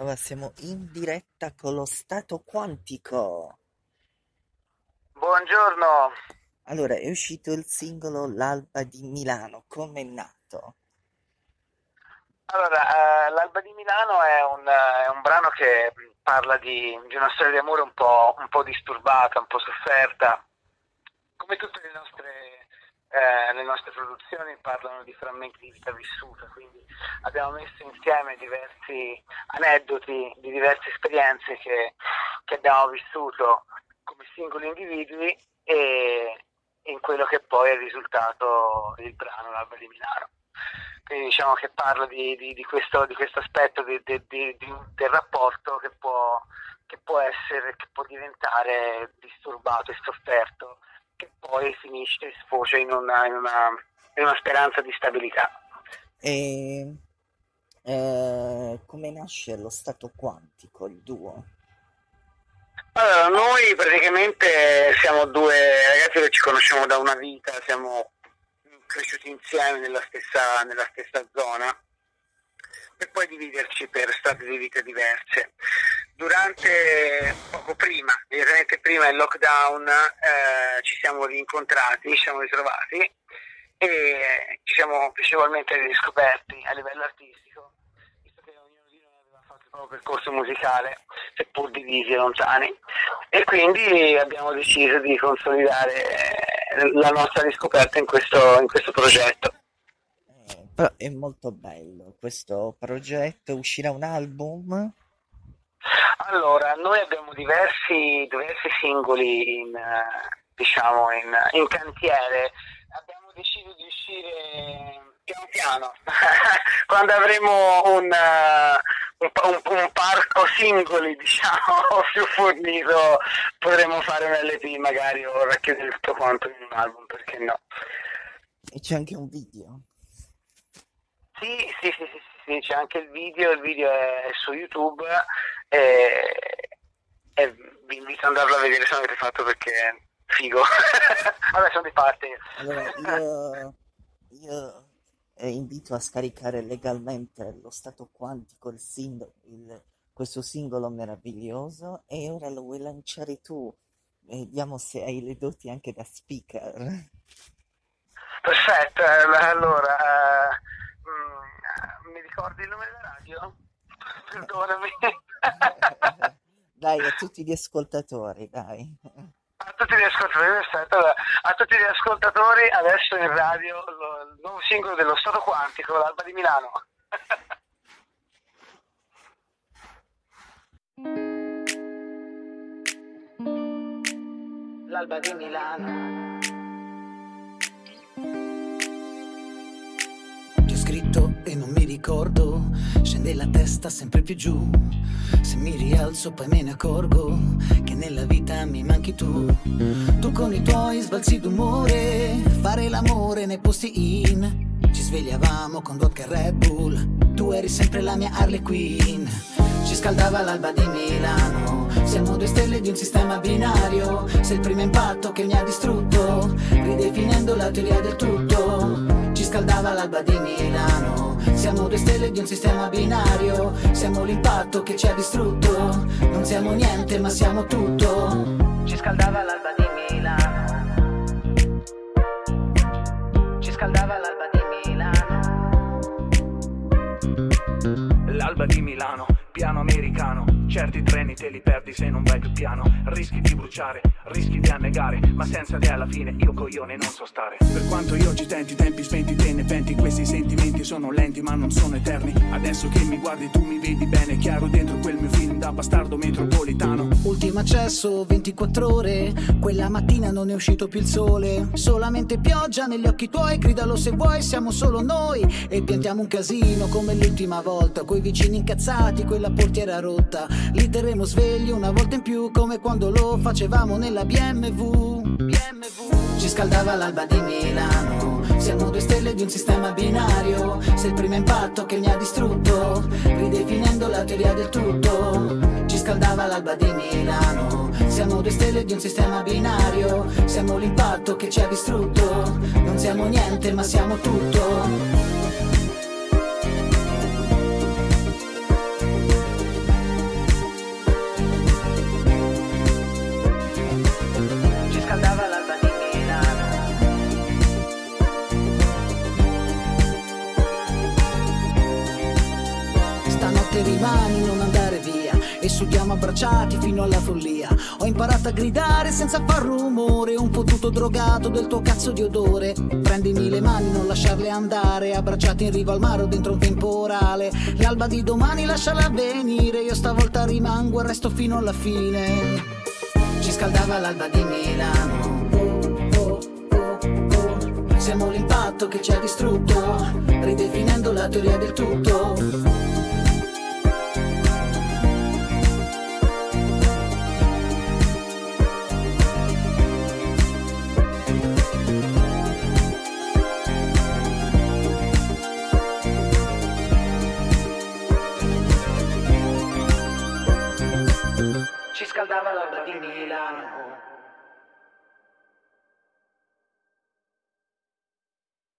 Allora, siamo in diretta con lo stato quantico. Buongiorno. Allora, è uscito il singolo L'alba di Milano, come è nato? Allora, eh, L'alba di Milano è un, è un brano che parla di, di, una storia di amore un po', un po' disturbata, un po' sofferta, come tutte le nostre eh, le nostre produzioni parlano di frammenti di vita vissuta, quindi abbiamo messo insieme diversi aneddoti di diverse esperienze che, che abbiamo vissuto come singoli individui e in quello che poi è risultato il brano L'alba di Milano. Quindi diciamo che parla di, di, di, questo, di questo, aspetto del rapporto che può, che può essere, che può diventare disturbato e sofferto che poi finisce e sfocia in una, in una, in una speranza di stabilità. E eh, come nasce lo stato quantico, il duo? Allora, noi praticamente siamo due ragazzi che ci conosciamo da una vita, siamo cresciuti insieme nella stessa, nella stessa zona per poi dividerci per strade di vita diverse durante poco prima, immediatamente prima del lockdown, eh, ci siamo rincontrati, ci siamo ritrovati e ci siamo piacevolmente riscoperti a livello artistico, visto che ognuno di noi aveva fatto il proprio percorso musicale, seppur divisi e lontani, e quindi abbiamo deciso di consolidare la nostra riscoperta in questo, in questo progetto. Eh, è molto bello questo progetto, uscirà un album? Allora, noi abbiamo diversi, diversi singoli in, diciamo in, in, cantiere. Abbiamo deciso di uscire piano piano. Quando avremo un, un, un, un, parco singoli, diciamo, più fornito, potremo fare un LP magari o racchiudere tutto quanto in un album, perché no? E c'è anche un video. Sì, sì, sì, sì, sì, c'è anche il video, il video è su YouTube e, e vi invito ad andarlo a vedere se non avete fatto perché figo. Vabbè, sono di parte. Allora, io, io eh, invito a scaricare legalmente lo stato quantico, il singolo, il, questo singolo meraviglioso e ora lo vuoi lanciare tu. Vediamo se hai le doti anche da speaker. Perfetto, allora uh, mi ricordi il nome della radio? Perdonami. dai, a tutti gli ascoltatori, dai. A tutti gli ascoltatori, a tutti gli ascoltatori, adesso in radio lo, il nuovo singolo dello Stato Quantico, l'Alba di Milano. L'Alba di Milano. Ti ho scritto e non mi ricordo, scende la testa sempre più giù. Se mi rialzo poi me ne accorgo che nella vita mi manchi tu. Tu con i tuoi sbalzi d'umore, fare l'amore nei posti in. Ci svegliavamo con vodka e Red Bull, tu eri sempre la mia Harley Quinn. Ci scaldava l'alba di Milano, siamo due stelle di un sistema binario. Sei il primo impatto che mi ha distrutto, ridefinendo la teoria del tutto ci scaldava l'alba di Milano. Siamo due stelle di un sistema binario, siamo l'impatto che ci ha distrutto. Non siamo niente, ma siamo tutto. Ci scaldava l'alba di Milano. Ci scaldava l'alba di Milano. L'alba di Milano, piano americano Certi treni te li perdi se non vai più piano. Rischi di bruciare, rischi di annegare. Ma senza te alla fine io coglione non so stare. Per quanto io ci tenti, tempi spenti, te ne penti. Questi sentimenti sono lenti ma non sono eterni. Adesso che mi guardi tu mi vedi bene. Chiaro dentro quel mio film da bastardo metropolitano. Ultimo accesso, 24 ore. Quella mattina non è uscito più il sole. Solamente pioggia negli occhi tuoi. Gridalo se vuoi, siamo solo noi. E piantiamo un casino come l'ultima volta. Coi vicini incazzati, quella portiera rotta. Li terremo svegli una volta in più come quando lo facevamo nella BMW. BMW. Ci scaldava l'alba di Milano. Siamo due stelle di un sistema binario. Sei il primo impatto che mi ha distrutto, ridefinendo la teoria del tutto. Ci scaldava l'alba di Milano. Siamo due stelle di un sistema binario. Siamo l'impatto che ci ha distrutto. Non siamo niente, ma siamo tutto. Sudiamo abbracciati fino alla follia. Ho imparato a gridare senza far rumore, un po' tutto drogato del tuo cazzo di odore. Prendimi le mani, non lasciarle andare, abbracciati in riva al mare o dentro un temporale. L'alba di domani lasciala venire, io stavolta rimango e resto fino alla fine. Ci scaldava l'alba di Milano. Siamo l'impatto che ci ha distrutto, ridefinendo la teoria del tutto. Ci